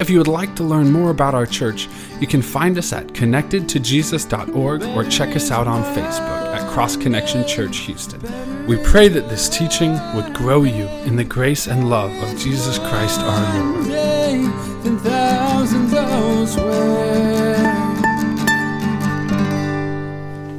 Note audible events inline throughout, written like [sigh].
If you would like to learn more about our church, you can find us at connectedtojesus.org or check us out on Facebook at Cross Connection Church Houston. We pray that this teaching would grow you in the grace and love of Jesus Christ our Lord.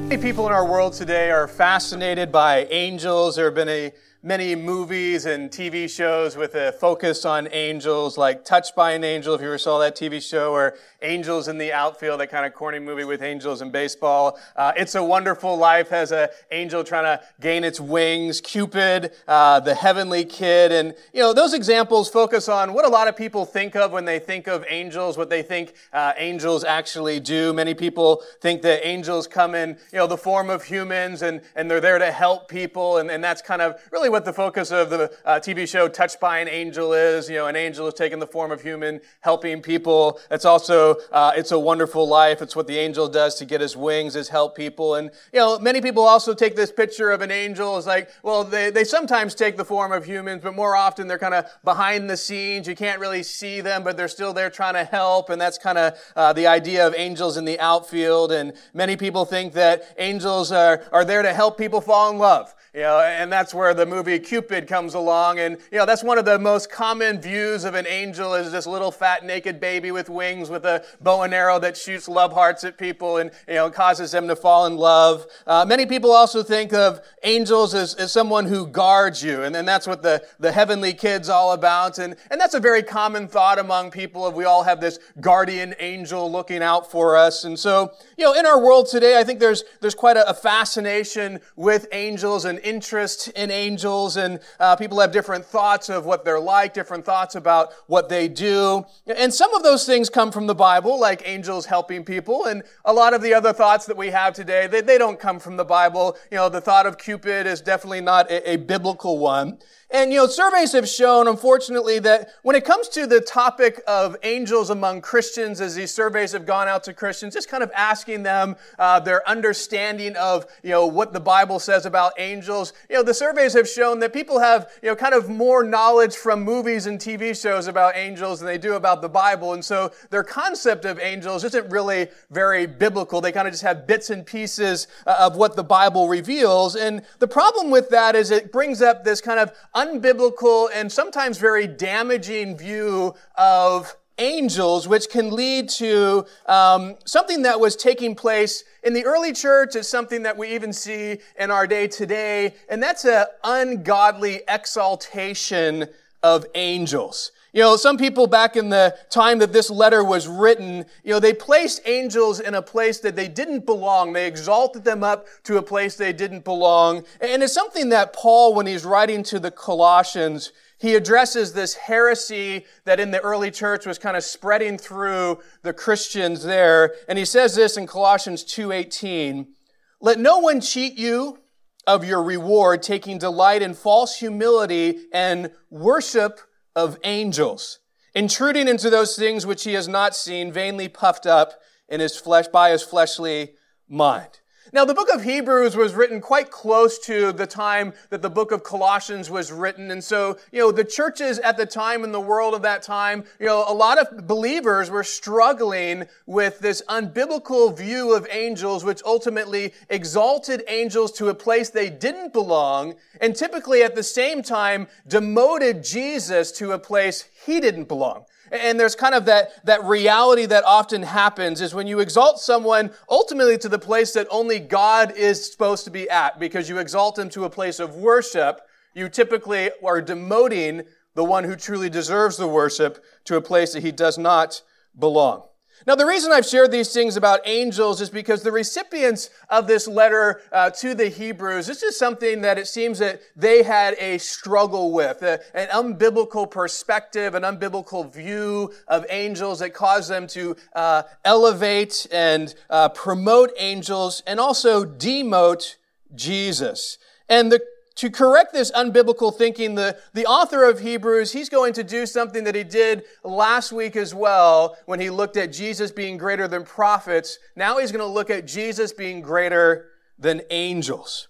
Many people in our world today are fascinated by angels. There have been a, many movies and TV shows with a focus on angels, like Touched by an Angel, if you ever saw that TV show, or Angels in the Outfield, that kind of corny movie with angels and baseball. Uh, it's a Wonderful Life has an angel trying to gain its wings. Cupid, uh, the Heavenly Kid, and you know those examples focus on what a lot of people think of when they think of angels, what they think uh, angels actually do. Many people think that angels come in you know the form of humans and and they're there to help people, and, and that's kind of really what the focus of the uh, TV show Touched by an Angel is. You know, an angel is taking the form of human, helping people. It's also uh, it's a wonderful life. It's what the angel does to get his wings, is help people. And you know, many people also take this picture of an angel as like, well, they they sometimes take the form of humans, but more often they're kind of behind the scenes. You can't really see them, but they're still there trying to help. And that's kind of uh, the idea of angels in the outfield. And many people think that angels are are there to help people fall in love. You know, and that's where the movie Cupid comes along. And, you know, that's one of the most common views of an angel is this little fat naked baby with wings with a bow and arrow that shoots love hearts at people and, you know, causes them to fall in love. Uh, many people also think of angels as, as someone who guards you. And, and that's what the, the heavenly kid's all about. And, and that's a very common thought among people of we all have this guardian angel looking out for us. And so, you know, in our world today, I think there's, there's quite a, a fascination with angels and interest in angels, and uh, people have different thoughts of what they're like, different thoughts about what they do. And some of those things come from the Bible, like angels helping people, and a lot of the other thoughts that we have today, they, they don't come from the Bible. You know, the thought of Cupid is definitely not a, a biblical one. And, you know, surveys have shown, unfortunately, that when it comes to the topic of angels among Christians, as these surveys have gone out to Christians, just kind of asking them uh, their understanding of, you know, what the Bible says about angels, you know, the surveys have shown that people have, you know, kind of more knowledge from movies and TV shows about angels than they do about the Bible. And so their concept of angels isn't really very biblical. They kind of just have bits and pieces uh, of what the Bible reveals. And the problem with that is it brings up this kind of unbiblical and sometimes very damaging view of angels, which can lead to um, something that was taking place in the early church is something that we even see in our day today, and that's an ungodly exaltation of angels. You know, some people back in the time that this letter was written, you know, they placed angels in a place that they didn't belong. They exalted them up to a place they didn't belong. And it's something that Paul, when he's writing to the Colossians, he addresses this heresy that in the early church was kind of spreading through the Christians there. And he says this in Colossians 2:18, "Let no one cheat you of your reward, taking delight in false humility and worship of angels, intruding into those things which he has not seen, vainly puffed up in his flesh by his fleshly mind. Now, the book of Hebrews was written quite close to the time that the book of Colossians was written. And so, you know, the churches at the time in the world of that time, you know, a lot of believers were struggling with this unbiblical view of angels, which ultimately exalted angels to a place they didn't belong, and typically at the same time demoted Jesus to a place he didn't belong. And there's kind of that, that reality that often happens is when you exalt someone ultimately to the place that only God is supposed to be at, because you exalt him to a place of worship, you typically are demoting the one who truly deserves the worship to a place that he does not belong. Now, the reason I've shared these things about angels is because the recipients of this letter uh, to the Hebrews, this is something that it seems that they had a struggle with, uh, an unbiblical perspective, an unbiblical view of angels that caused them to uh, elevate and uh, promote angels and also demote Jesus. And the to correct this unbiblical thinking, the, the author of Hebrews, he's going to do something that he did last week as well when he looked at Jesus being greater than prophets. Now he's going to look at Jesus being greater than angels.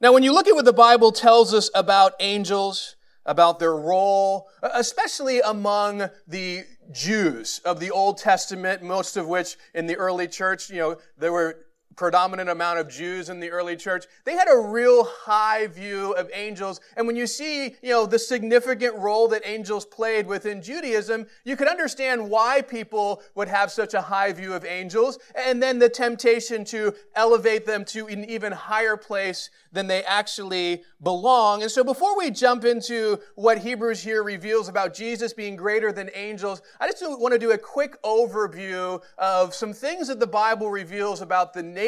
Now, when you look at what the Bible tells us about angels, about their role, especially among the Jews of the Old Testament, most of which in the early church, you know, there were predominant amount of Jews in the early church, they had a real high view of angels. And when you see, you know, the significant role that angels played within Judaism, you can understand why people would have such a high view of angels and then the temptation to elevate them to an even higher place than they actually belong. And so before we jump into what Hebrews here reveals about Jesus being greater than angels, I just want to do a quick overview of some things that the Bible reveals about the nature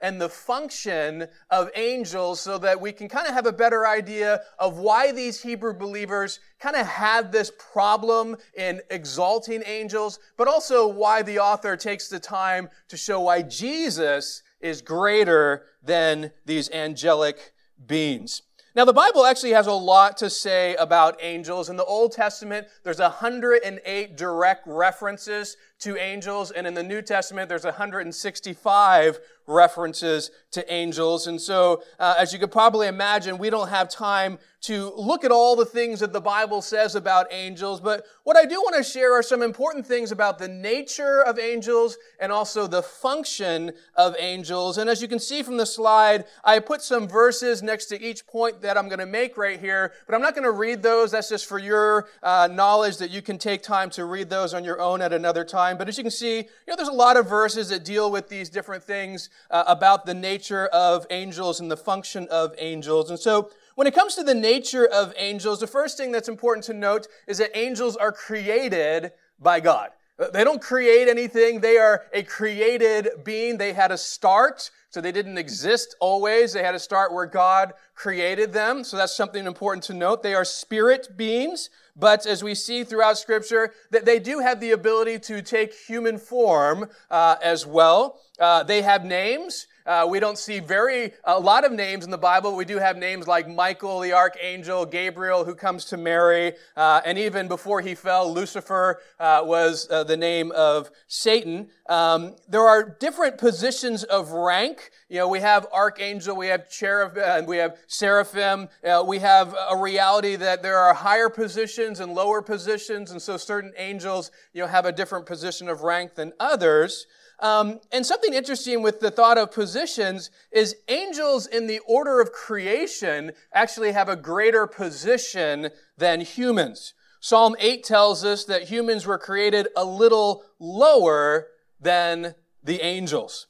and the function of angels so that we can kind of have a better idea of why these Hebrew believers kind of had this problem in exalting angels, but also why the author takes the time to show why Jesus is greater than these angelic beings. Now, the Bible actually has a lot to say about angels. In the Old Testament, there's 108 direct references to angels, and in the New Testament, there's 165 references to angels. And so, uh, as you could probably imagine, we don't have time to look at all the things that the Bible says about angels, but what I do want to share are some important things about the nature of angels and also the function of angels. And as you can see from the slide, I put some verses next to each point that I'm going to make right here, but I'm not going to read those. That's just for your uh, knowledge that you can take time to read those on your own at another time. But as you can see, you know, there's a lot of verses that deal with these different things uh, about the nature of angels and the function of angels. And so when it comes to the nature of angels, the first thing that's important to note is that angels are created by God. They don't create anything. They are a created being. They had a start, so they didn't exist always. They had a start where God created them. So that's something important to note. They are spirit beings, but as we see throughout scripture, that they do have the ability to take human form uh, as well. Uh, they have names. Uh, we don't see very a lot of names in the Bible. We do have names like Michael, the archangel, Gabriel, who comes to Mary, uh, and even before he fell, Lucifer uh, was uh, the name of Satan. Um, there are different positions of rank. You know, we have archangel, we have cherub, and uh, we have seraphim. Uh, we have a reality that there are higher positions and lower positions, and so certain angels, you know, have a different position of rank than others. Um, and something interesting with the thought of positions is angels in the order of creation actually have a greater position than humans. Psalm 8 tells us that humans were created a little lower than the angels.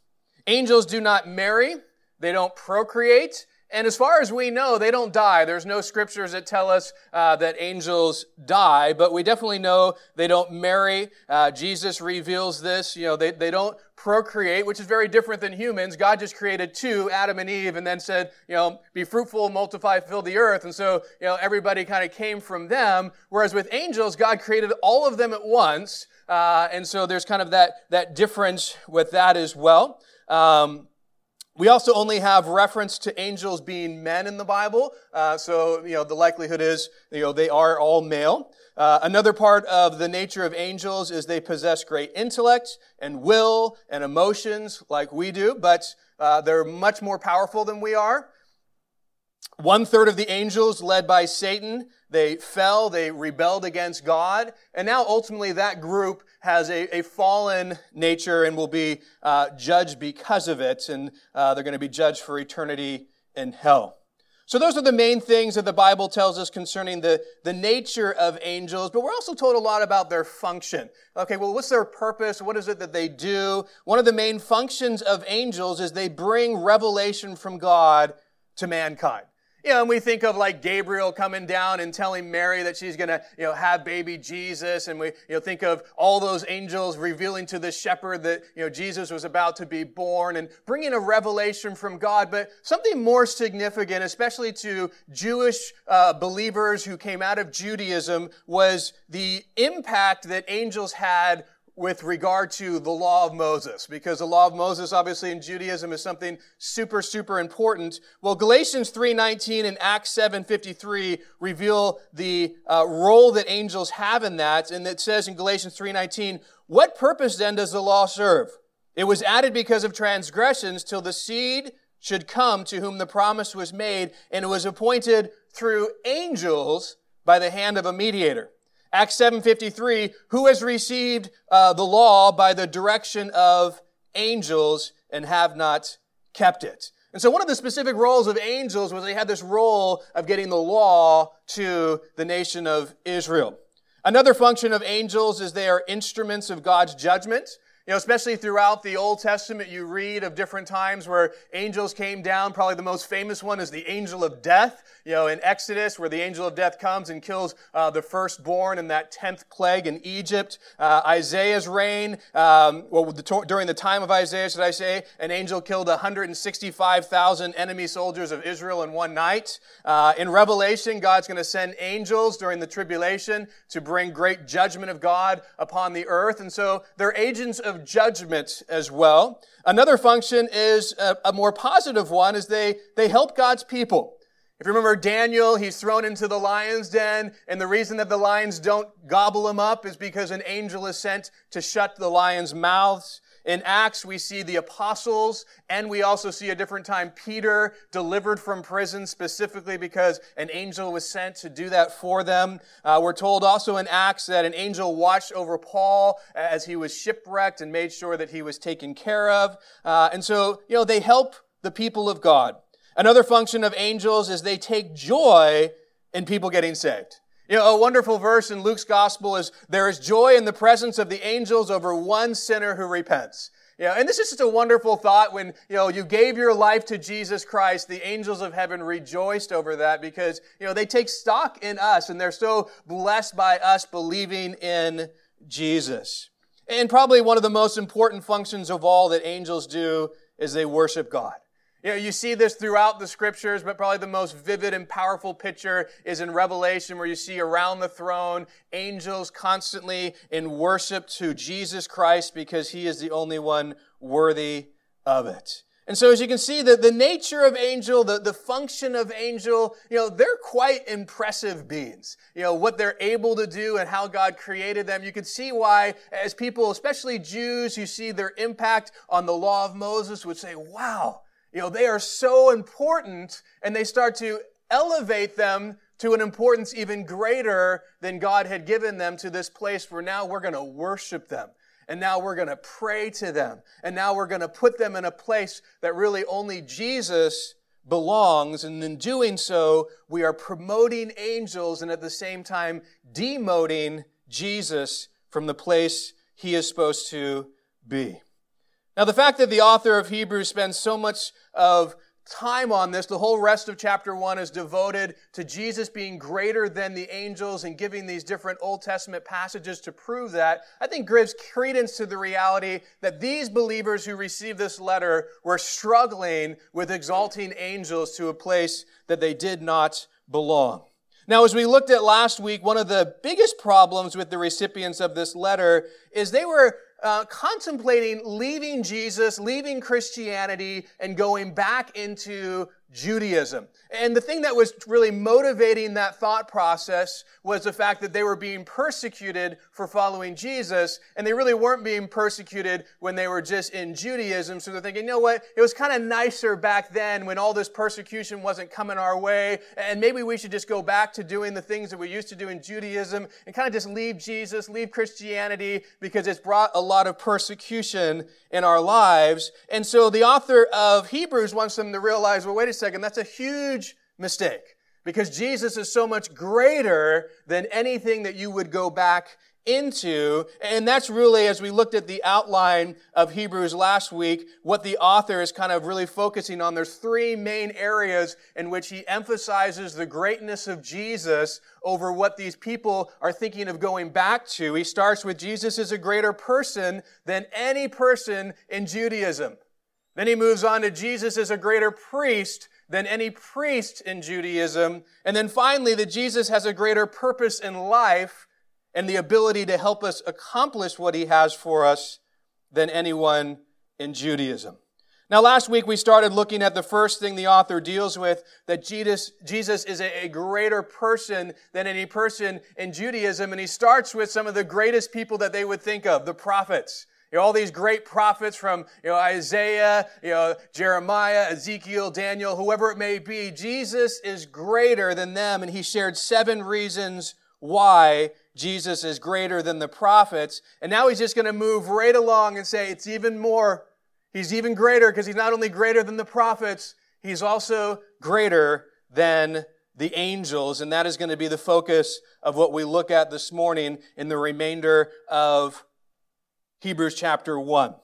Angels do not marry, they don't procreate, and as far as we know, they don't die. There's no scriptures that tell us uh, that angels die, but we definitely know they don't marry. Uh, Jesus reveals this. You know, they, they don't procreate, which is very different than humans. God just created two, Adam and Eve, and then said, you know, be fruitful, multiply, fill the earth. And so, you know, everybody kind of came from them. Whereas with angels, God created all of them at once. Uh, and so there's kind of that, that difference with that as well. Um, we also only have reference to angels being men in the Bible, uh, so you know the likelihood is you know they are all male. Uh, another part of the nature of angels is they possess great intellect and will and emotions like we do, but uh, they're much more powerful than we are. One third of the angels, led by Satan, they fell, they rebelled against God, and now ultimately that group has a, a fallen nature and will be uh, judged because of it, and uh, they're going to be judged for eternity in hell. So those are the main things that the Bible tells us concerning the, the nature of angels, but we're also told a lot about their function. Okay, well, what's their purpose? What is it that they do? One of the main functions of angels is they bring revelation from God to mankind. You know, and we think of like Gabriel coming down and telling Mary that she's going to, you know, have baby Jesus. And we, you know, think of all those angels revealing to the shepherd that, you know, Jesus was about to be born and bringing a revelation from God. But something more significant, especially to Jewish uh, believers who came out of Judaism, was the impact that angels had with regard to the law of Moses, because the law of Moses, obviously in Judaism, is something super, super important. Well, Galatians 3.19 and Acts 7.53 reveal the uh, role that angels have in that, and it says in Galatians 3.19, what purpose then does the law serve? It was added because of transgressions till the seed should come to whom the promise was made, and it was appointed through angels by the hand of a mediator. Acts 7.53, who has received uh, the law by the direction of angels and have not kept it. And so one of the specific roles of angels was they had this role of getting the law to the nation of Israel. Another function of angels is they are instruments of God's judgment. You know, especially throughout the Old Testament, you read of different times where angels came down. Probably the most famous one is the angel of death. You know, in Exodus, where the angel of death comes and kills uh, the firstborn in that tenth plague in Egypt. Uh, Isaiah's reign, um, well, the, during the time of Isaiah, should I say, an angel killed 165,000 enemy soldiers of Israel in one night. Uh, in Revelation, God's going to send angels during the tribulation to bring great judgment of God upon the earth, and so they're agents of judgment as well. Another function is a, a more positive one is they, they help God's people. If you remember Daniel, he's thrown into the lion's den, and the reason that the lions don't gobble him up is because an angel is sent to shut the lions' mouths. In Acts, we see the apostles, and we also see a different time Peter delivered from prison specifically because an angel was sent to do that for them. Uh, we're told also in Acts that an angel watched over Paul as he was shipwrecked and made sure that he was taken care of. Uh, and so, you know, they help the people of God. Another function of angels is they take joy in people getting saved. You know, a wonderful verse in Luke's gospel is, there is joy in the presence of the angels over one sinner who repents. You know, and this is just a wonderful thought when, you know, you gave your life to Jesus Christ, the angels of heaven rejoiced over that because, you know, they take stock in us and they're so blessed by us believing in Jesus. And probably one of the most important functions of all that angels do is they worship God. You know, you see this throughout the scriptures, but probably the most vivid and powerful picture is in Revelation where you see around the throne angels constantly in worship to Jesus Christ because he is the only one worthy of it. And so as you can see, the, the nature of angel, the, the function of angel, you know, they're quite impressive beings. You know, what they're able to do and how God created them. You can see why, as people, especially Jews, who see their impact on the law of Moses would say, wow, you know, they are so important and they start to elevate them to an importance even greater than God had given them to this place where now we're going to worship them. And now we're going to pray to them. And now we're going to put them in a place that really only Jesus belongs. And in doing so, we are promoting angels and at the same time demoting Jesus from the place he is supposed to be. Now, the fact that the author of Hebrews spends so much of time on this, the whole rest of chapter one is devoted to Jesus being greater than the angels and giving these different Old Testament passages to prove that, I think gives credence to the reality that these believers who received this letter were struggling with exalting angels to a place that they did not belong. Now, as we looked at last week, one of the biggest problems with the recipients of this letter is they were uh, contemplating leaving Jesus, leaving Christianity, and going back into Judaism. And the thing that was really motivating that thought process was the fact that they were being persecuted for following Jesus, and they really weren't being persecuted when they were just in Judaism. So they're thinking, you know what? It was kind of nicer back then when all this persecution wasn't coming our way, and maybe we should just go back to doing the things that we used to do in Judaism and kind of just leave Jesus, leave Christianity, because it's brought a lot of persecution in our lives. And so the author of Hebrews wants them to realize, well, wait a second, that's a huge mistake because Jesus is so much greater than anything that you would go back into. And that's really, as we looked at the outline of Hebrews last week, what the author is kind of really focusing on. There's three main areas in which he emphasizes the greatness of Jesus over what these people are thinking of going back to. He starts with Jesus is a greater person than any person in Judaism. Then he moves on to Jesus is a greater priest than any priest in Judaism. And then finally, that Jesus has a greater purpose in life and the ability to help us accomplish what he has for us than anyone in Judaism. Now, last week we started looking at the first thing the author deals with, that Jesus, Jesus is a, a, greater person than any person in Judaism. And he starts with some of the greatest people that they would think of, the prophets. You know, all these great prophets from, you know, Isaiah, you know, Jeremiah, Ezekiel, Daniel, whoever it may be. Jesus is greater than them. And he shared seven reasons why Jesus is greater than the prophets. And now he's just going to move right along and say it's even more. He's even greater because he's not only greater than the prophets, he's also greater than the angels. And that is going to be the focus of what we look at this morning in the remainder of Hebrews chapter 1.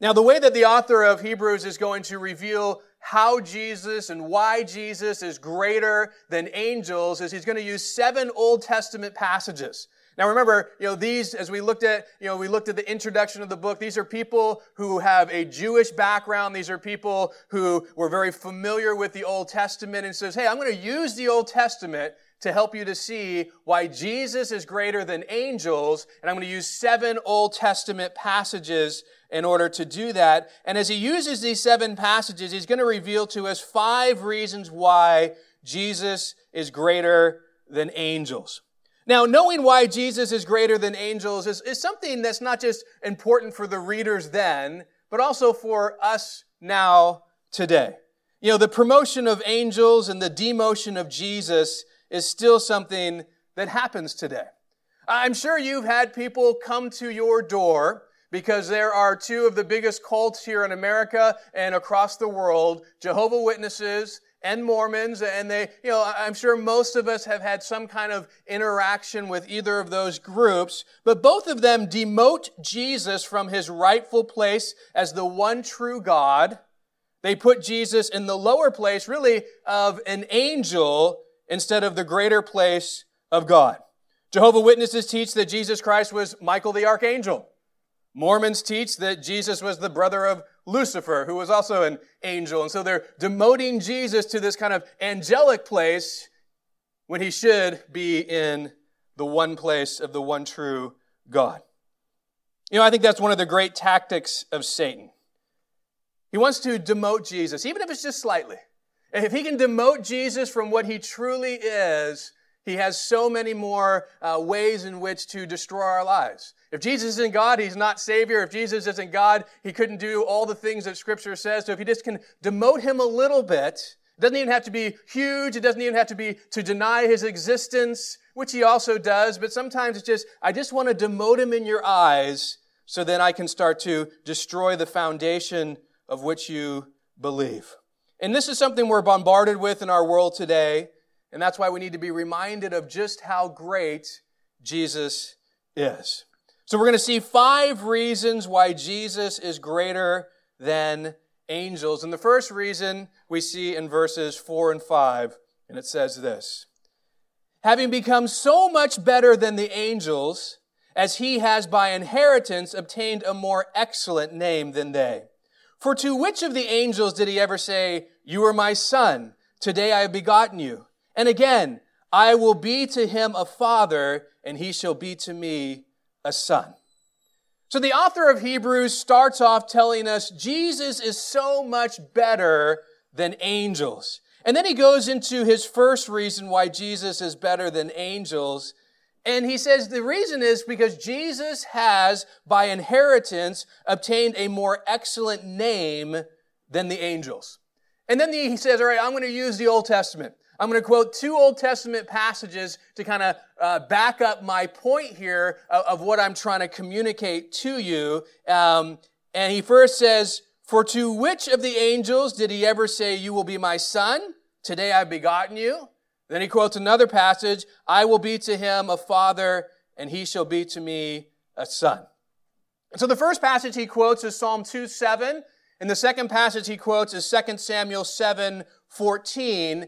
Now, the way that the author of Hebrews is going to reveal how Jesus and why Jesus is greater than angels is he's going to use seven Old Testament passages. Now remember, you know, these, as we looked at, you know, we looked at the introduction of the book, these are people who have a Jewish background. These are people who were very familiar with the Old Testament and says, hey, I'm going to use the Old Testament to help you to see why Jesus is greater than angels. And I'm going to use seven Old Testament passages in order to do that. And as he uses these seven passages, he's going to reveal to us five reasons why Jesus is greater than angels. Now, knowing why Jesus is greater than angels is, is something that's not just important for the readers then, but also for us now today. You know, the promotion of angels and the demotion of Jesus is still something that happens today. I'm sure you've had people come to your door because there are two of the biggest cults here in America and across the world, Jehovah Witnesses and Mormons, and they, you know, I'm sure most of us have had some kind of interaction with either of those groups, but both of them demote Jesus from his rightful place as the one true God. They put Jesus in the lower place, really, of an angel instead of the greater place of God. Jehovah Witnesses teach that Jesus Christ was Michael the archangel. Mormons teach that Jesus was the brother of Lucifer, who was also an angel. And so they're demoting Jesus to this kind of angelic place when he should be in the one place of the one true God. You know, I think that's one of the great tactics of Satan. He wants to demote Jesus, even if it's just slightly. If he can demote Jesus from what he truly is, he has so many more uh, ways in which to destroy our lives. If Jesus isn't God, he's not Savior. If Jesus isn't God, he couldn't do all the things that Scripture says. So if he just can demote him a little bit, it doesn't even have to be huge. It doesn't even have to be to deny his existence, which he also does. But sometimes it's just, I just want to demote him in your eyes so then I can start to destroy the foundation of which you believe. And this is something we're bombarded with in our world today. And that's why we need to be reminded of just how great Jesus is. So we're going to see five reasons why Jesus is greater than angels. And the first reason we see in verses four and five, and it says this. Having become so much better than the angels, as he has by inheritance obtained a more excellent name than they. For to which of the angels did he ever say, You are my son, today I have begotten you? And again, I will be to him a father, and he shall be to me a son. So the author of Hebrews starts off telling us Jesus is so much better than angels. And then he goes into his first reason why Jesus is better than angels. And he says the reason is because Jesus has, by inheritance, obtained a more excellent name than the angels. And then he says, all right, I'm going to use the Old Testament. I'm going to quote two Old Testament passages to kind of uh, back up my point here of, of, what I'm trying to communicate to you. Um, and he first says, For to which of the angels did he ever say, You will be my son? Today I've begotten you? Then he quotes another passage, I will be to him a father, and he shall be to me a son. And so the first passage he quotes is Psalm 2 7. And the second passage he quotes is 2 Samuel 7 14.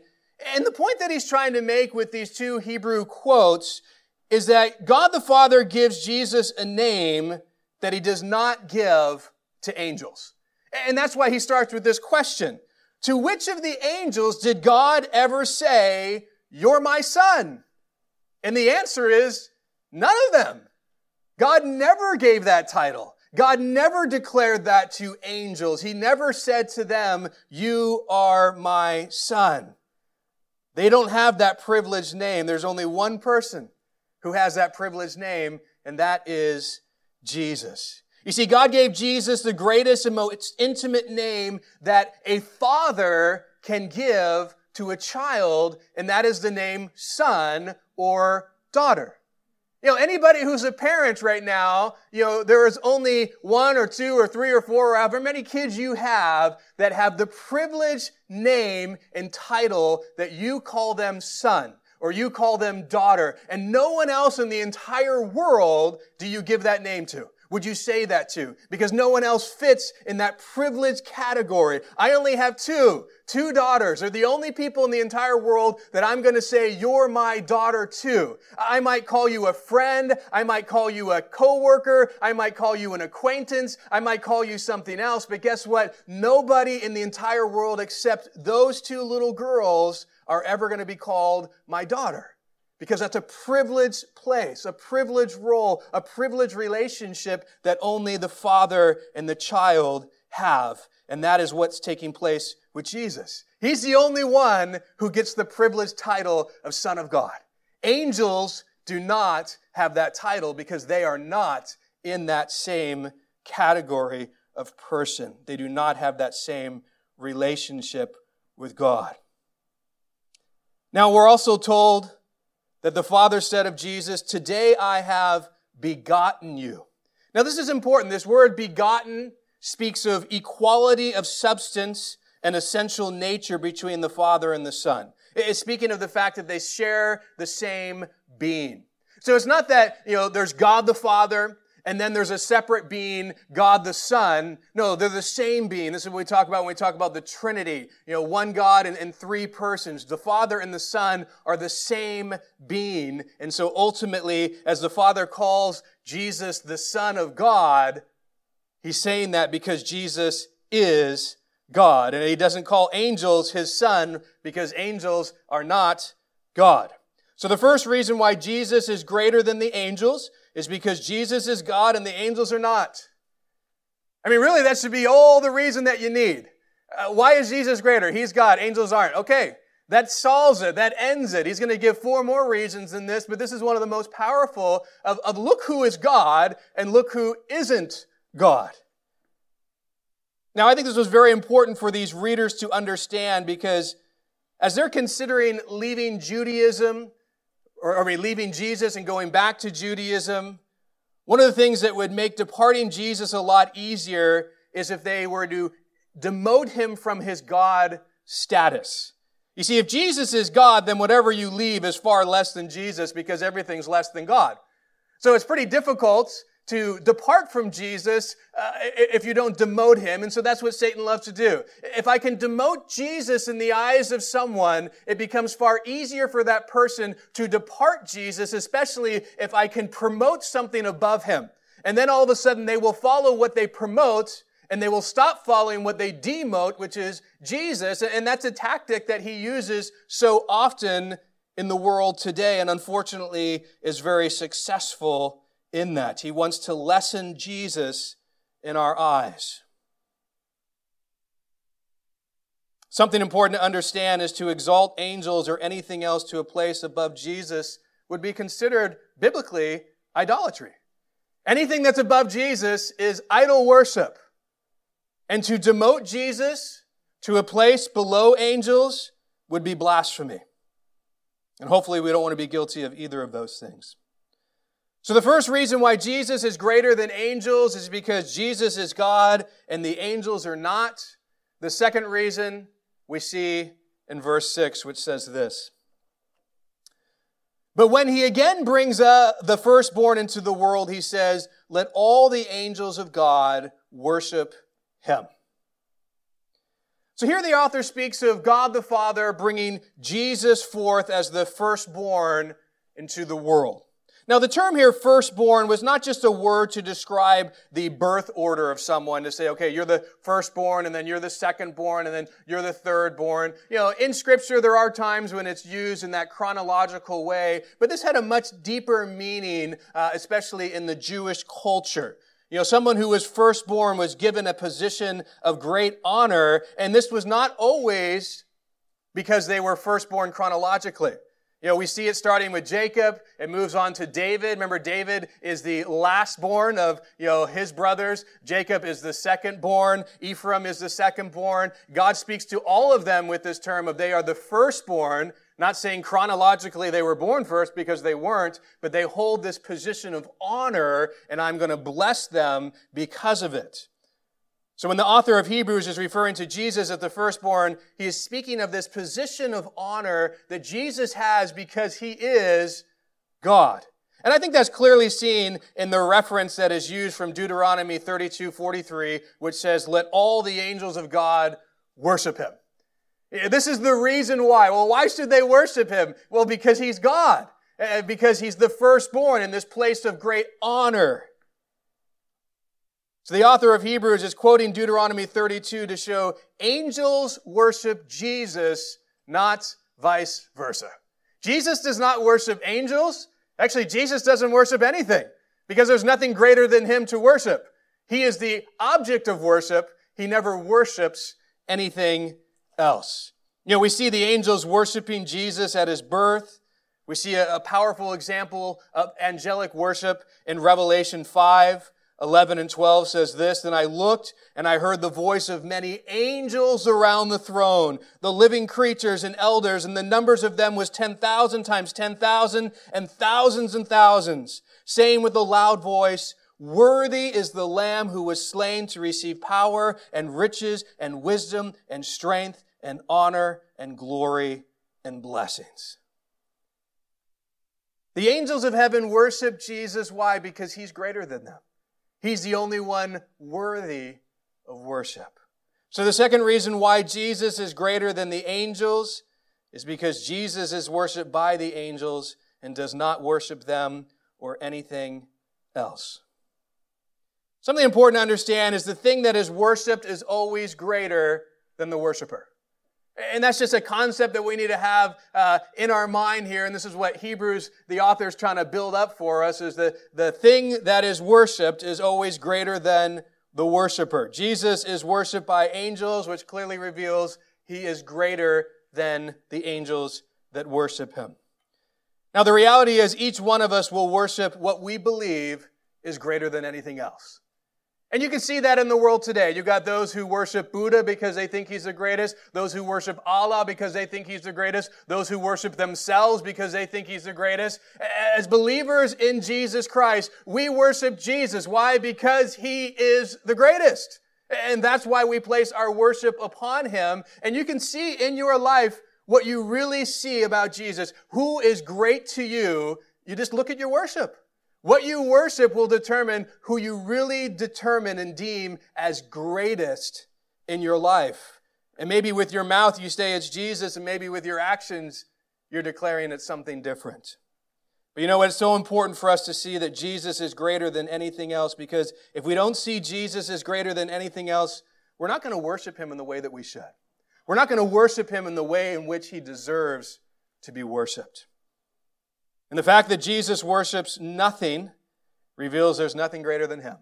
And the point that he's trying to make with these two Hebrew quotes is that God the Father gives Jesus a name that he does not give to angels. And that's why he starts with this question. To which of the angels did God ever say, You're my son? And the answer is, None of them. God never gave that title. God never declared that to angels. He never said to them, You are my son. They don't have that privileged name. There's only one person who has that privileged name, and that is Jesus. You see, God gave Jesus the greatest and most intimate name that a father can give to a child, and that is the name son or daughter. You know, anybody who's a parent right now, you know, there is only one or two or three or four or however many kids you have that have the privileged name and title that you call them son or you call them daughter. And no one else in the entire world do you give that name to would you say that to? Because no one else fits in that privileged category. I only have two. Two daughters. They're the only people in the entire world that I'm going to say, you're my daughter too. I might call you a friend. I might call you a coworker. I might call you an acquaintance. I might call you something else. But guess what? Nobody in the entire world except those two little girls are ever going to be called my daughter because that's a privileged place, a privileged role, a privileged relationship that only the father and the child have. And that is what's taking place with Jesus. He's the only one who gets the privileged title of Son of God. Angels do not have that title because they are not in that same category of person. They do not have that same relationship with God. Now, we're also told that the Father said of Jesus, Today I have begotten you. Now, this is important. This word begotten speaks of equality of substance and essential nature between the Father and the Son. It's speaking of the fact that they share the same being. So it's not that, you know, there's God the Father and then there's a separate being, God the Son. No, they're the same being. This is what we talk about when we talk about the Trinity. You know, one God and, and three persons. The Father and the Son are the same being. And so ultimately, as the Father calls Jesus the Son of God, he's saying that because Jesus is God. And he doesn't call angels his son because angels are not God. So the first reason why Jesus is greater than the angels is because Jesus is God and the angels are not. I mean, really, that should be all the reason that you need. Uh, why is Jesus greater? He's God, angels aren't. Okay, that solves it, that ends it. He's going to give four more reasons in this, but this is one of the most powerful of, of look who is God and look who isn't God. Now, I think this was very important for these readers to understand because as they're considering leaving Judaism or are we leaving Jesus and going back to Judaism? One of the things that would make departing Jesus a lot easier is if they were to demote him from his God status. You see, if Jesus is God, then whatever you leave is far less than Jesus because everything's less than God. So it's pretty difficult to depart from Jesus uh, if you don't demote him. And so that's what Satan loves to do. If I can demote Jesus in the eyes of someone, it becomes far easier for that person to depart Jesus, especially if I can promote something above him. And then all of a sudden they will follow what they promote and they will stop following what they demote, which is Jesus. And that's a tactic that he uses so often in the world today and unfortunately is very successful in that. He wants to lessen Jesus in our eyes. Something important to understand is to exalt angels or anything else to a place above Jesus would be considered biblically idolatry. Anything that's above Jesus is idol worship. And to demote Jesus to a place below angels would be blasphemy. And hopefully we don't want to be guilty of either of those things. So the first reason why Jesus is greater than angels is because Jesus is God and the angels are not. The second reason we see in verse 6, which says this But when he again brings the firstborn into the world, he says, let all the angels of God worship him. So here the author speaks of God the Father bringing Jesus forth as the firstborn into the world. Now, the term here, firstborn, was not just a word to describe the birth order of someone to say, okay, you're the firstborn, and then you're the secondborn, and then you're the thirdborn. You know, in scripture, there are times when it's used in that chronological way, but this had a much deeper meaning, uh, especially in the Jewish culture. You know, someone who was firstborn was given a position of great honor, and this was not always because they were firstborn chronologically. You know, we see it starting with Jacob. It moves on to David. Remember, David is the last born of, you know, his brothers. Jacob is the second born. Ephraim is the second born. God speaks to all of them with this term of they are the firstborn, not saying chronologically they were born first because they weren't, but they hold this position of honor and I'm going to bless them because of it. So when the author of Hebrews is referring to Jesus as the firstborn, he is speaking of this position of honor that Jesus has because he is God. And I think that's clearly seen in the reference that is used from Deuteronomy 32, 43, which says, let all the angels of God worship him. This is the reason why. Well, why should they worship him? Well, because he's God. Eh, because he's the firstborn in this place of great honor. So the author of Hebrews is quoting Deuteronomy 32 to show angels worship Jesus, not vice versa. Jesus does not worship angels. Actually, Jesus doesn't worship anything because there's nothing greater than him to worship. He is the object of worship. He never worships anything else. You know, we see the angels worshiping Jesus at his birth. We see a, a powerful example of angelic worship in Revelation 5. 11 and 12 says this, Then I looked and I heard the voice of many angels around the throne, the living creatures and elders, and the numbers of them was 10,000 times 10,000 and thousands and thousands, saying with a loud voice, Worthy is the Lamb who was slain to receive power and riches and wisdom and strength and honor and glory and blessings. The angels of heaven worship Jesus. Why? Because he's greater than them. He's the only one worthy of worship. So, the second reason why Jesus is greater than the angels is because Jesus is worshiped by the angels and does not worship them or anything else. Something important to understand is the thing that is worshiped is always greater than the worshiper. And that's just a concept that we need to have uh, in our mind here. And this is what Hebrews, the author, is trying to build up for us: is that the thing that is worshipped is always greater than the worshiper. Jesus is worshipped by angels, which clearly reveals he is greater than the angels that worship him. Now, the reality is, each one of us will worship what we believe is greater than anything else. And you can see that in the world today. You've got those who worship Buddha because they think he's the greatest, those who worship Allah because they think he's the greatest, those who worship themselves because they think he's the greatest. As believers in Jesus Christ, we worship Jesus. Why? Because he is the greatest. And that's why we place our worship upon him. And you can see in your life what you really see about Jesus. Who is great to you? You just look at your worship. What you worship will determine who you really determine and deem as greatest in your life. And maybe with your mouth you say it's Jesus, and maybe with your actions you're declaring it's something different. But you know what? It's so important for us to see that Jesus is greater than anything else because if we don't see Jesus as greater than anything else, we're not going to worship him in the way that we should. We're not going to worship him in the way in which he deserves to be worshiped. And the fact that Jesus worships nothing reveals there's nothing greater than him.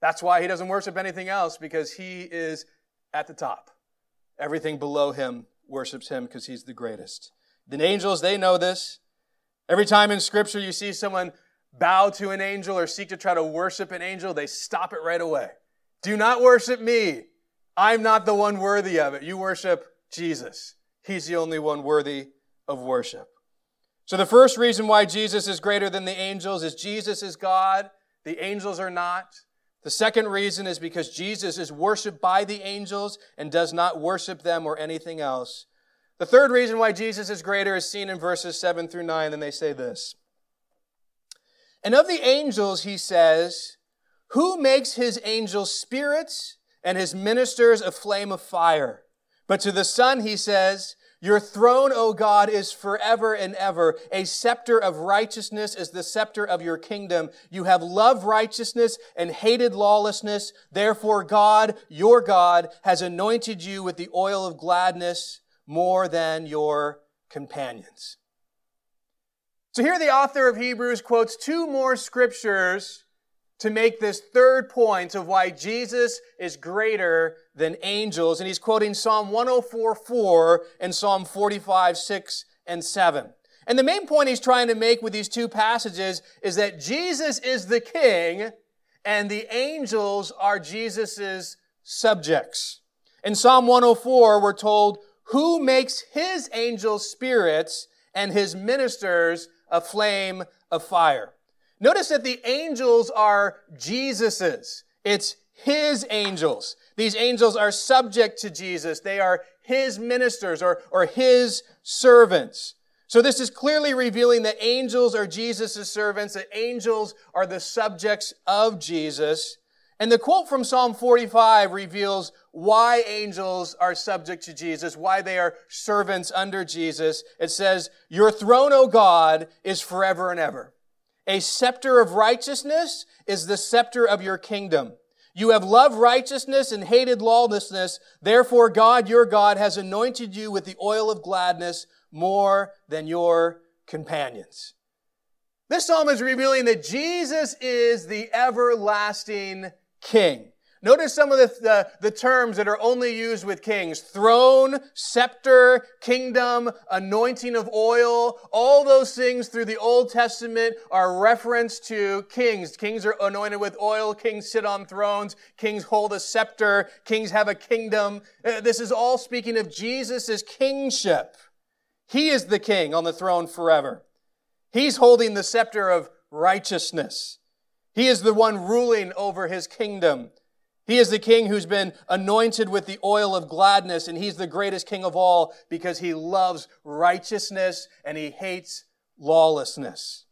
That's why he doesn't worship anything else, because he is at the top. Everything below him worships him because he's the greatest. The angels, they know this. Every time in Scripture you see someone bow to an angel or seek to try to worship an angel, they stop it right away. Do not worship me. I'm not the one worthy of it. You worship Jesus. He's the only one worthy of worship. So the first reason why Jesus is greater than the angels is Jesus is God, the angels are not. The second reason is because Jesus is worshiped by the angels and does not worship them or anything else. The third reason why Jesus is greater is seen in verses 7 through 9, and they say this. And of the angels, he says, Who makes his angels spirits and his ministers a flame of fire? But to the Son, he says, Your throne, O God, is forever and ever. A scepter of righteousness is the scepter of your kingdom. You have loved righteousness and hated lawlessness. Therefore, God, your God, has anointed you with the oil of gladness more than your companions. So here the author of Hebrews quotes two more scriptures to make this third point of why Jesus is greater than angels. And he's quoting Psalm 104, 4 and Psalm 45, 6 and 7. And the main point he's trying to make with these two passages is that Jesus is the king and the angels are Jesus' subjects. In Psalm 104, we're told, who makes his angels spirits and his ministers a flame of fire. Notice that the angels are Jesus's. It's his angels. These angels are subject to Jesus. They are his ministers or, or his servants. So this is clearly revealing that angels are Jesus' servants, that angels are the subjects of Jesus. And the quote from Psalm 45 reveals why angels are subject to Jesus, why they are servants under Jesus. It says, Your throne, O God, is forever and ever. A scepter of righteousness is the scepter of your kingdom. You have loved righteousness and hated lawlessness. Therefore, God, your God, has anointed you with the oil of gladness more than your companions. This psalm is revealing that Jesus is the everlasting king. Notice some of the, the, the, terms that are only used with kings. Throne, scepter, kingdom, anointing of oil. All those things through the Old Testament are reference to kings. Kings are anointed with oil. Kings sit on thrones. Kings hold a scepter. Kings have a kingdom. Uh, this is all speaking of Jesus' kingship. He is the king on the throne forever. He's holding the scepter of righteousness. He is the one ruling over his kingdom. He is the king who's been anointed with the oil of gladness, and he's the greatest king of all because he loves righteousness and he hates lawlessness.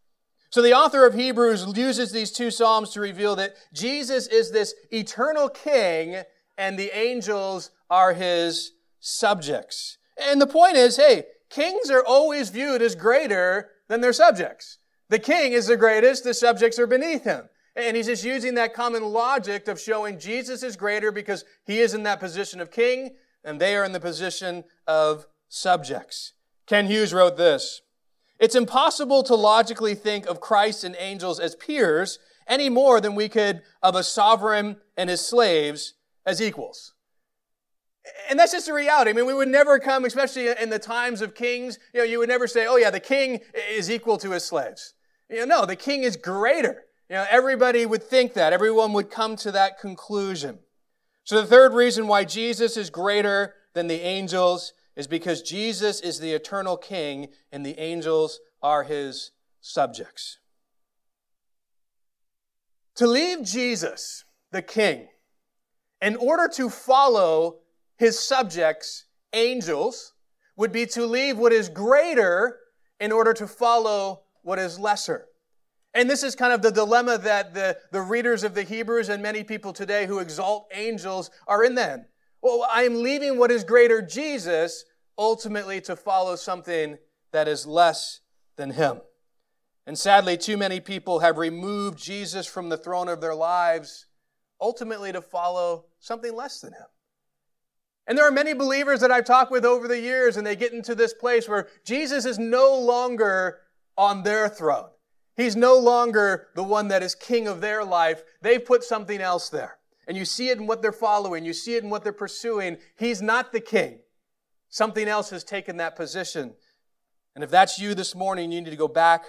So the author of Hebrews uses these two Psalms to reveal that Jesus is this eternal king and the angels are his subjects. And the point is, hey, kings are always viewed as greater than their subjects. The king is the greatest, the subjects are beneath him. And he's just using that common logic of showing Jesus is greater because he is in that position of king and they are in the position of subjects. Kent Hughes wrote this It's impossible to logically think of Christ and angels as peers any more than we could of a sovereign and his slaves as equals. And that's just the reality. I mean, we would never come, especially in the times of kings, you know, you would never say, oh yeah, the king is equal to his slaves. You know, no, the king is greater. You know, everybody would think that. Everyone would come to that conclusion. So the third reason why Jesus is greater than the angels is because Jesus is the eternal king and the angels are his subjects. To leave Jesus, the king, in order to follow his subjects, angels, would be to leave what is greater in order to follow what is lesser. And this is kind of the dilemma that the, the readers of the Hebrews and many people today who exalt angels are in then. Well, I am leaving what is greater, Jesus, ultimately to follow something that is less than him. And sadly, too many people have removed Jesus from the throne of their lives, ultimately to follow something less than him. And there are many believers that I've talked with over the years, and they get into this place where Jesus is no longer on their throne. He's no longer the one that is king of their life. They've put something else there. And you see it in what they're following, you see it in what they're pursuing. He's not the king. Something else has taken that position. And if that's you this morning, you need to go back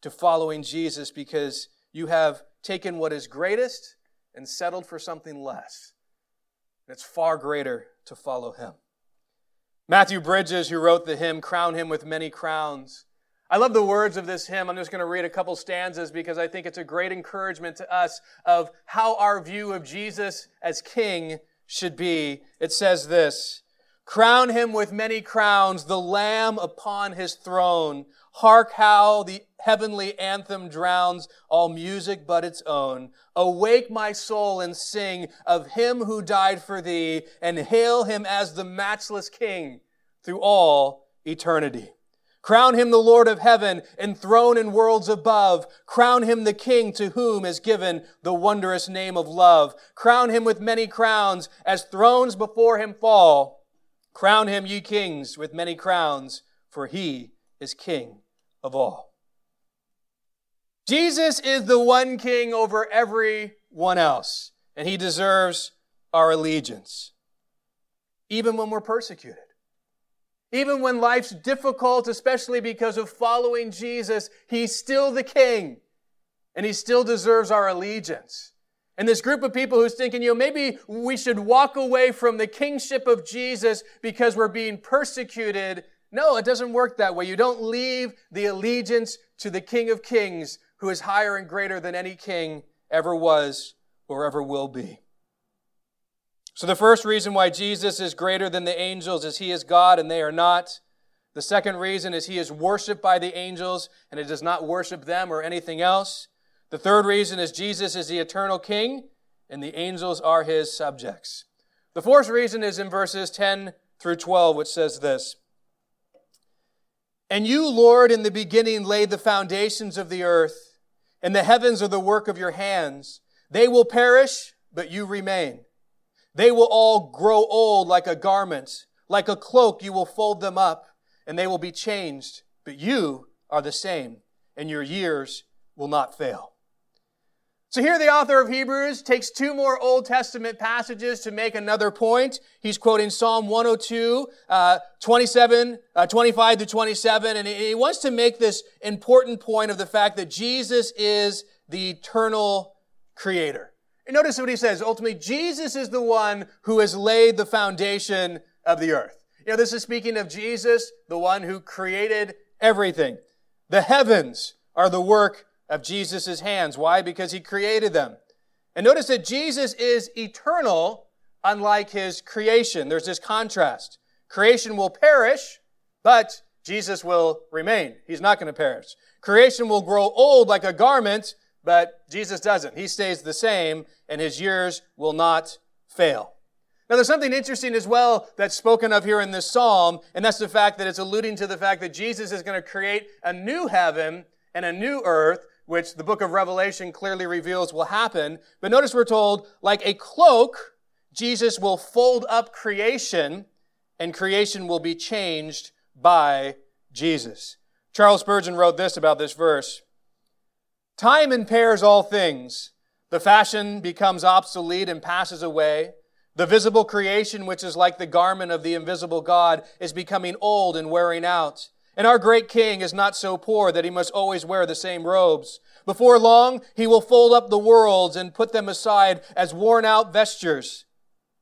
to following Jesus because you have taken what is greatest and settled for something less. It's far greater to follow him. Matthew Bridges, who wrote the hymn, Crown Him with Many Crowns, I love the words of this hymn. I'm just going to read a couple stanzas because I think it's a great encouragement to us of how our view of Jesus as King should be. It says this Crown him with many crowns, the Lamb upon his throne. Hark how the heavenly anthem drowns all music but its own. Awake my soul and sing of him who died for thee and hail him as the matchless king through all eternity. Crown him the Lord of heaven, enthroned in worlds above. Crown him the King to whom is given the wondrous name of love. Crown him with many crowns as thrones before him fall. Crown him, ye kings, with many crowns, for he is King of all. Jesus is the one king over everyone else, and he deserves our allegiance, even when we're persecuted. Even when life's difficult, especially because of following Jesus, he's still the king and he still deserves our allegiance. And this group of people who's thinking, you know, maybe we should walk away from the kingship of Jesus because we're being persecuted. No, it doesn't work that way. You don't leave the allegiance to the King of Kings who is higher and greater than any king ever was or ever will be. So, the first reason why Jesus is greater than the angels is he is God and they are not. The second reason is he is worshiped by the angels and it does not worship them or anything else. The third reason is Jesus is the eternal king and the angels are his subjects. The fourth reason is in verses 10 through 12, which says this And you, Lord, in the beginning laid the foundations of the earth, and the heavens are the work of your hands. They will perish, but you remain. They will all grow old like a garment. Like a cloak, you will fold them up, and they will be changed. But you are the same, and your years will not fail. So here the author of Hebrews takes two more Old Testament passages to make another point. He's quoting Psalm 102, uh, 27, uh, 25 to 27, and he wants to make this important point of the fact that Jesus is the eternal creator. And notice what he says. Ultimately, Jesus is the one who has laid the foundation of the earth. You know, this is speaking of Jesus, the one who created everything. The heavens are the work of Jesus' hands. Why? Because he created them. And notice that Jesus is eternal, unlike his creation. There's this contrast. Creation will perish, but Jesus will remain. He's not going to perish. Creation will grow old like a garment, but Jesus doesn't. He stays the same, and his years will not fail. Now, there's something interesting as well that's spoken of here in this psalm, and that's the fact that it's alluding to the fact that Jesus is going to create a new heaven and a new earth, which the book of Revelation clearly reveals will happen. But notice we're told, like a cloak, Jesus will fold up creation, and creation will be changed by Jesus. Charles Spurgeon wrote this about this verse. Time impairs all things. The fashion becomes obsolete and passes away. The visible creation, which is like the garment of the invisible God, is becoming old and wearing out. And our great king is not so poor that he must always wear the same robes. Before long, he will fold up the worlds and put them aside as worn out vestures.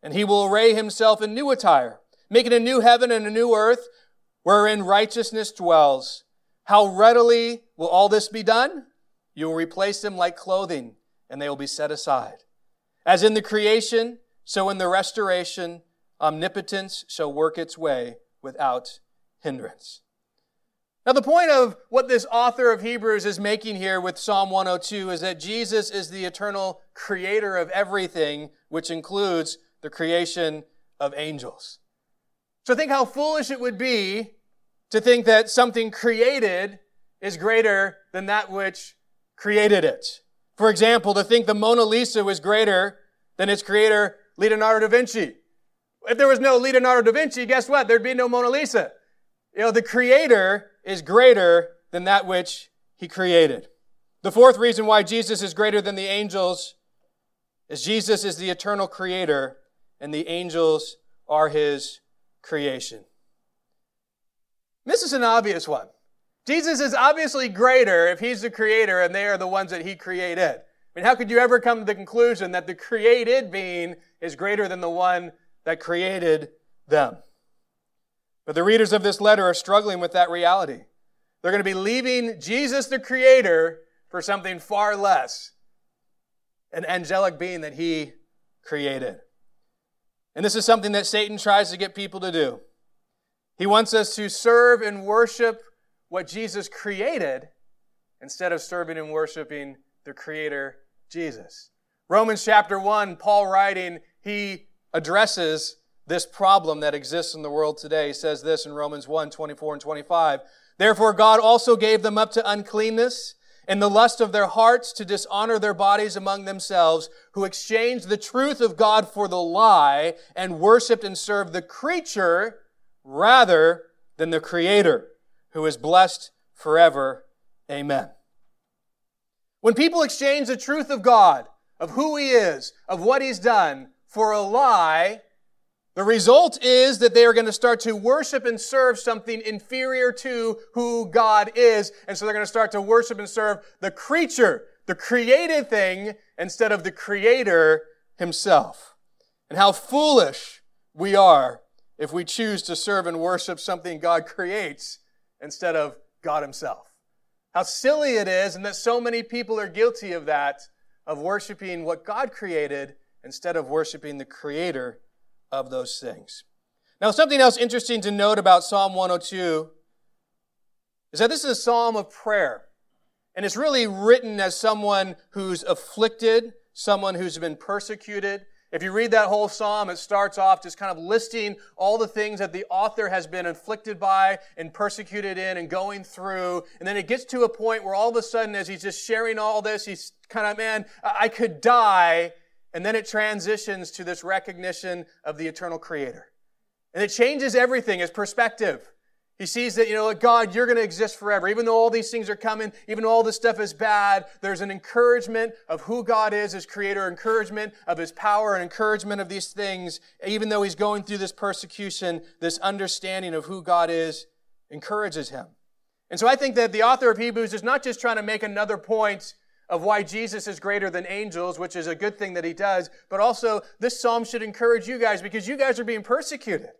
And he will array himself in new attire, making a new heaven and a new earth wherein righteousness dwells. How readily will all this be done? You will replace them like clothing, and they will be set aside. As in the creation, so in the restoration, omnipotence shall work its way without hindrance. Now, the point of what this author of Hebrews is making here with Psalm 102 is that Jesus is the eternal creator of everything, which includes the creation of angels. So think how foolish it would be to think that something created is greater than that which created it. For example, to think the Mona Lisa was greater than its creator, Leonardo da Vinci. If there was no Leonardo da Vinci, guess what? There'd be no Mona Lisa. You know, the creator is greater than that which he created. The fourth reason why Jesus is greater than the angels is Jesus is the eternal creator and the angels are his creation. This is an obvious one. Jesus is obviously greater if he's the creator and they are the ones that he created. I mean, how could you ever come to the conclusion that the created being is greater than the one that created them? But the readers of this letter are struggling with that reality. They're going to be leaving Jesus the creator for something far less an angelic being that he created. And this is something that Satan tries to get people to do. He wants us to serve and worship what Jesus created instead of serving and worshiping the Creator, Jesus. Romans chapter 1, Paul writing, he addresses this problem that exists in the world today. He says this in Romans 1, 24 and 25. Therefore, God also gave them up to uncleanness and the lust of their hearts to dishonor their bodies among themselves, who exchanged the truth of God for the lie and worshiped and served the creature rather than the creator, who is blessed forever. Amen. When people exchange the truth of God, of who He is, of what He's done, for a lie, the result is that they are going to start to worship and serve something inferior to who God is. And so they're going to start to worship and serve the creature, the created thing, instead of the creator himself. And how foolish we are if we choose to serve and worship something God creates instead of God himself. How silly it is, and that so many people are guilty of that, of worshiping what God created instead of worshiping the creator of those things. Now, something else interesting to note about Psalm 102 is that this is a psalm of prayer. And it's really written as someone who's afflicted, someone who's been persecuted. If you read that whole psalm, it starts off just kind of listing all the things that the author has been afflicted by and persecuted in and going through. And then it gets to a point where all of a sudden, as he's just sharing all this, he's kind of, man, I could die and then it transitions to this recognition of the eternal creator. And it changes everything, his perspective. He sees that, you know, God, you're going to exist forever. Even though all these things are coming, even though all this stuff is bad, there's an encouragement of who God is as creator, encouragement of his power, and encouragement of these things. Even though he's going through this persecution, this understanding of who God is encourages him. And so I think that the author of Hebrews is not just trying to make another point of why Jesus is greater than angels, which is a good thing that he does, but also this psalm should encourage you guys because you guys are being persecuted.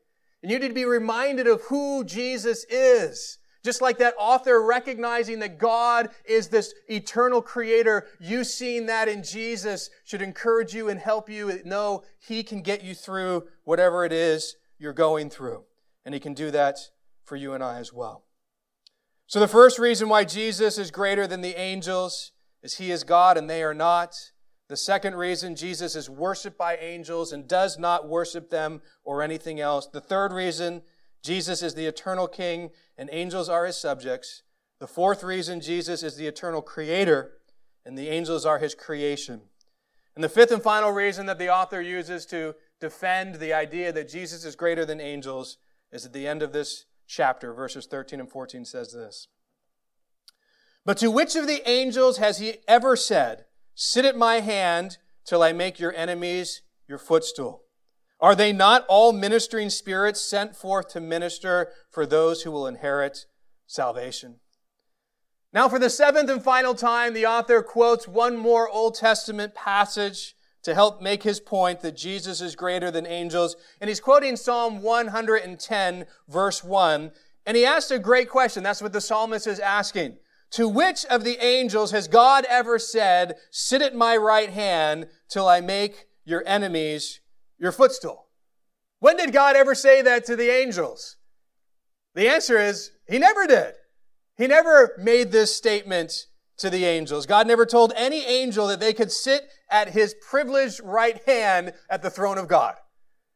And you need to be reminded of who Jesus is. Just like that author recognizing that God is this eternal creator, you seeing that in Jesus should encourage you and help you know He can get you through whatever it is you're going through. And He can do that for you and I as well. So the first reason why Jesus is greater than the angels is he is God and they are not. The second reason, Jesus is worshiped by angels and does not worship them or anything else. The third reason, Jesus is the eternal king and angels are his subjects. The fourth reason, Jesus is the eternal creator and the angels are his creation. And the fifth and final reason that the author uses to defend the idea that Jesus is greater than angels is at the end of this chapter, verses 13 and 14 says this. But to which of the angels has he ever said, Sit at my hand till I make your enemies your footstool? Are they not all ministering spirits sent forth to minister for those who will inherit salvation? Now, for the seventh and final time, the author quotes one more Old Testament passage to help make his point that Jesus is greater than angels. And he's quoting Psalm 110, verse 1. And he asks a great question. That's what the psalmist is asking. To which of the angels has God ever said, sit at my right hand till I make your enemies your footstool? When did God ever say that to the angels? The answer is, He never did. He never made this statement to the angels. God never told any angel that they could sit at His privileged right hand at the throne of God.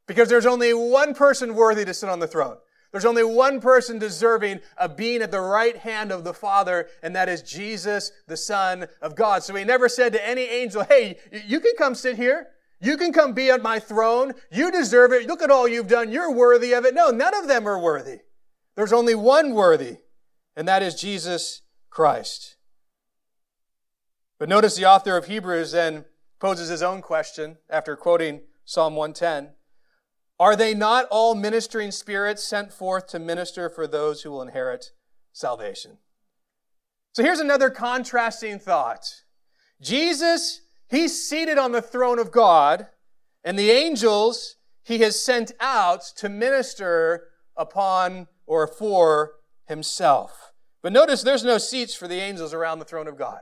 Because there's only one person worthy to sit on the throne. There's only one person deserving of being at the right hand of the Father, and that is Jesus, the Son of God. So he never said to any angel, hey, you can come sit here. You can come be at my throne. You deserve it. Look at all you've done. You're worthy of it. No, none of them are worthy. There's only one worthy, and that is Jesus Christ. But notice the author of Hebrews then poses his own question after quoting Psalm 110. Are they not all ministering spirits sent forth to minister for those who will inherit salvation? So here's another contrasting thought. Jesus, he's seated on the throne of God, and the angels he has sent out to minister upon or for himself. But notice there's no seats for the angels around the throne of God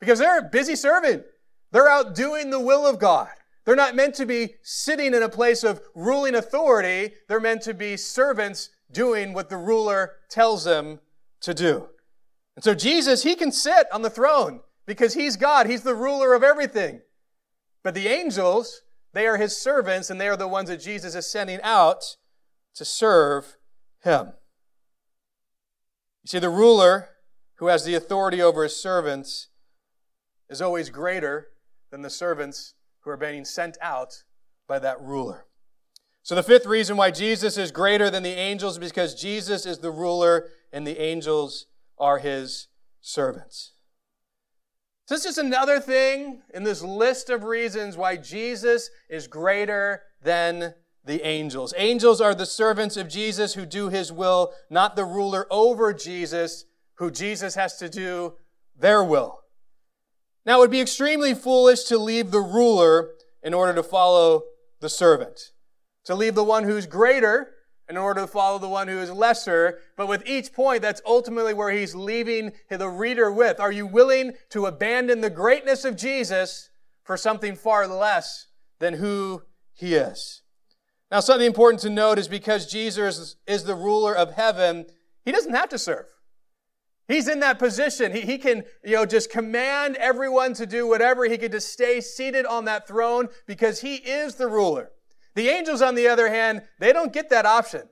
because they're a busy serving. They're out doing the will of God. They're not meant to be sitting in a place of ruling authority. They're meant to be servants doing what the ruler tells them to do. And so Jesus, he can sit on the throne because he's God. He's the ruler of everything. But the angels, they are his servants and they are the ones that Jesus is sending out to serve him. You see, the ruler who has the authority over his servants is always greater than the servants who are being sent out by that ruler. So the fifth reason why Jesus is greater than the angels is because Jesus is the ruler and the angels are his servants. So this is another thing in this list of reasons why Jesus is greater than the angels. Angels are the servants of Jesus who do his will, not the ruler over Jesus who Jesus has to do their will. Now, it would be extremely foolish to leave the ruler in order to follow the servant, to leave the one who's greater in order to follow the one who is lesser. But with each point, that's ultimately where he's leaving the reader with. Are you willing to abandon the greatness of Jesus for something far less than who he is? Now, something important to note is because Jesus is the ruler of heaven, he doesn't have to serve. He's in that position. He, he can, you know, just command everyone to do whatever. He could just stay seated on that throne because he is the ruler. The angels, on the other hand, they don't get that option.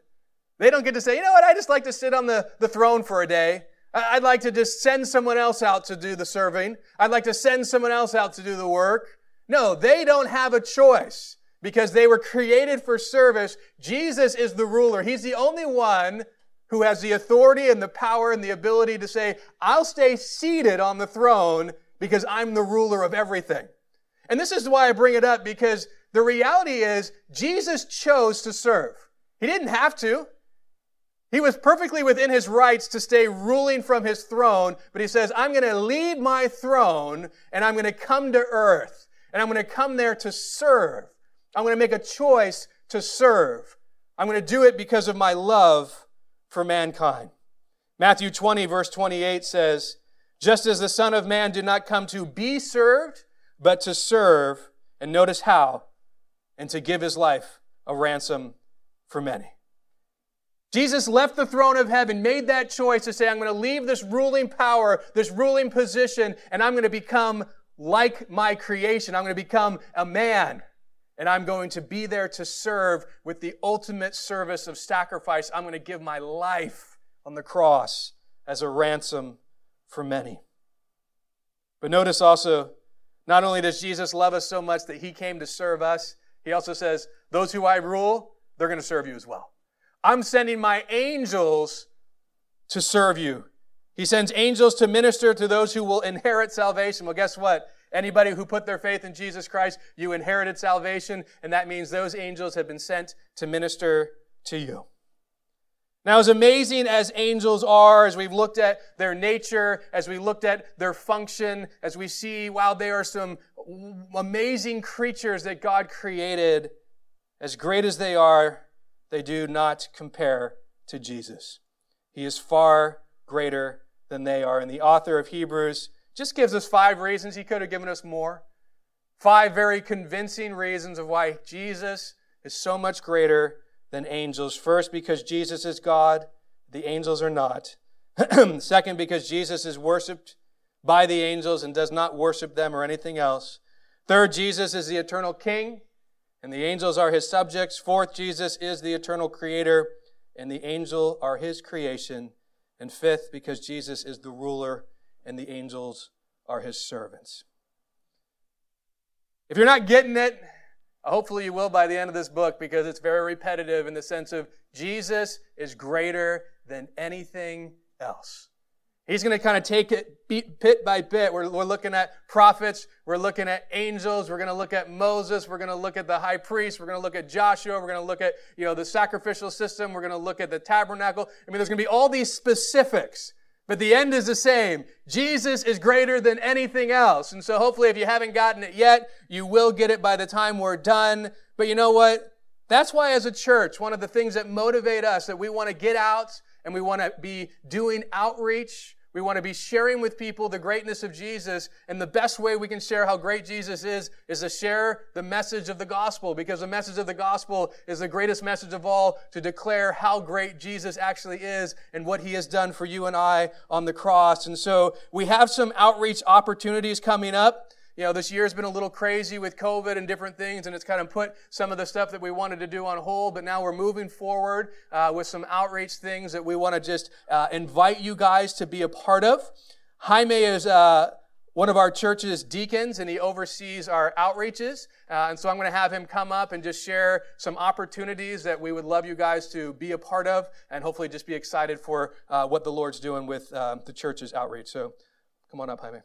They don't get to say, you know what, I just like to sit on the, the throne for a day. I'd like to just send someone else out to do the serving. I'd like to send someone else out to do the work. No, they don't have a choice because they were created for service. Jesus is the ruler. He's the only one who has the authority and the power and the ability to say, I'll stay seated on the throne because I'm the ruler of everything. And this is why I bring it up because the reality is Jesus chose to serve. He didn't have to. He was perfectly within his rights to stay ruling from his throne, but he says, I'm going to leave my throne and I'm going to come to earth and I'm going to come there to serve. I'm going to make a choice to serve. I'm going to do it because of my love for mankind. Matthew 20, verse 28 says, Just as the Son of Man did not come to be served, but to serve, and notice how, and to give his life a ransom for many. Jesus left the throne of heaven, made that choice to say, I'm going to leave this ruling power, this ruling position, and I'm going to become like my creation. I'm going to become a man and I'm going to be there to serve with the ultimate service of sacrifice. I'm going to give my life on the cross as a ransom for many. But notice also, not only does Jesus love us so much that he came to serve us, he also says, Those who I rule, they're going to serve you as well. I'm sending my angels to serve you. He sends angels to minister to those who will inherit salvation. Well, guess what? Anybody who put their faith in Jesus Christ, you inherited salvation, and that means those angels have been sent to minister to you. Now, as amazing as angels are, as we've looked at their nature, as we looked at their function, as we see, wow, they are some amazing creatures that God created, as great as they are, they do not compare to Jesus. He is far greater than they are. And the author of Hebrews just gives us five reasons. He could have given us more. Five very convincing reasons of why Jesus is so much greater than angels. First, because Jesus is God, the angels are not. [clears throat] Second, because Jesus is worshiped by the angels and does not worship them or anything else. Third, Jesus is the eternal King, and the angels are his subjects. Fourth, Jesus is the eternal Creator, and the angel are his creation. And fifth, because Jesus is the ruler and the angels are his servants. If you're not getting it, hopefully you will by the end of this book because it's very repetitive in the sense of Jesus is greater than anything else. He's going to kind of take it bit by bit. We're, we're looking at prophets. We're looking at angels. We're going to look at Moses. We're going to look at the high priest. We're going to look at Joshua. We're going to look at, you know, the sacrificial system. We're going to look at the tabernacle. I mean, there's going to be all these specifics but the end is the same. Jesus is greater than anything else. And so hopefully if you haven't gotten it yet, you will get it by the time we're done. But you know what? That's why as a church, one of the things that motivate us that we want to get out and we want to be doing outreach, We want to be sharing with people the greatness of Jesus. And the best way we can share how great Jesus is, is to share the message of the gospel because the message of the gospel is the greatest message of all to declare how great Jesus actually is and what he has done for you and I on the cross. And so we have some outreach opportunities coming up. You know, this year's been a little crazy with COVID and different things, and it's kind of put some of the stuff that we wanted to do on hold, but now we're moving forward uh, with some outreach things that we want to just uh, invite you guys to be a part of. Jaime is uh, one of our church's deacons, and he oversees our outreaches. Uh, and so I'm going to have him come up and just share some opportunities that we would love you guys to be a part of, and hopefully just be excited for uh, what the Lord's doing with um, the church's outreach. So come on up, Jaime.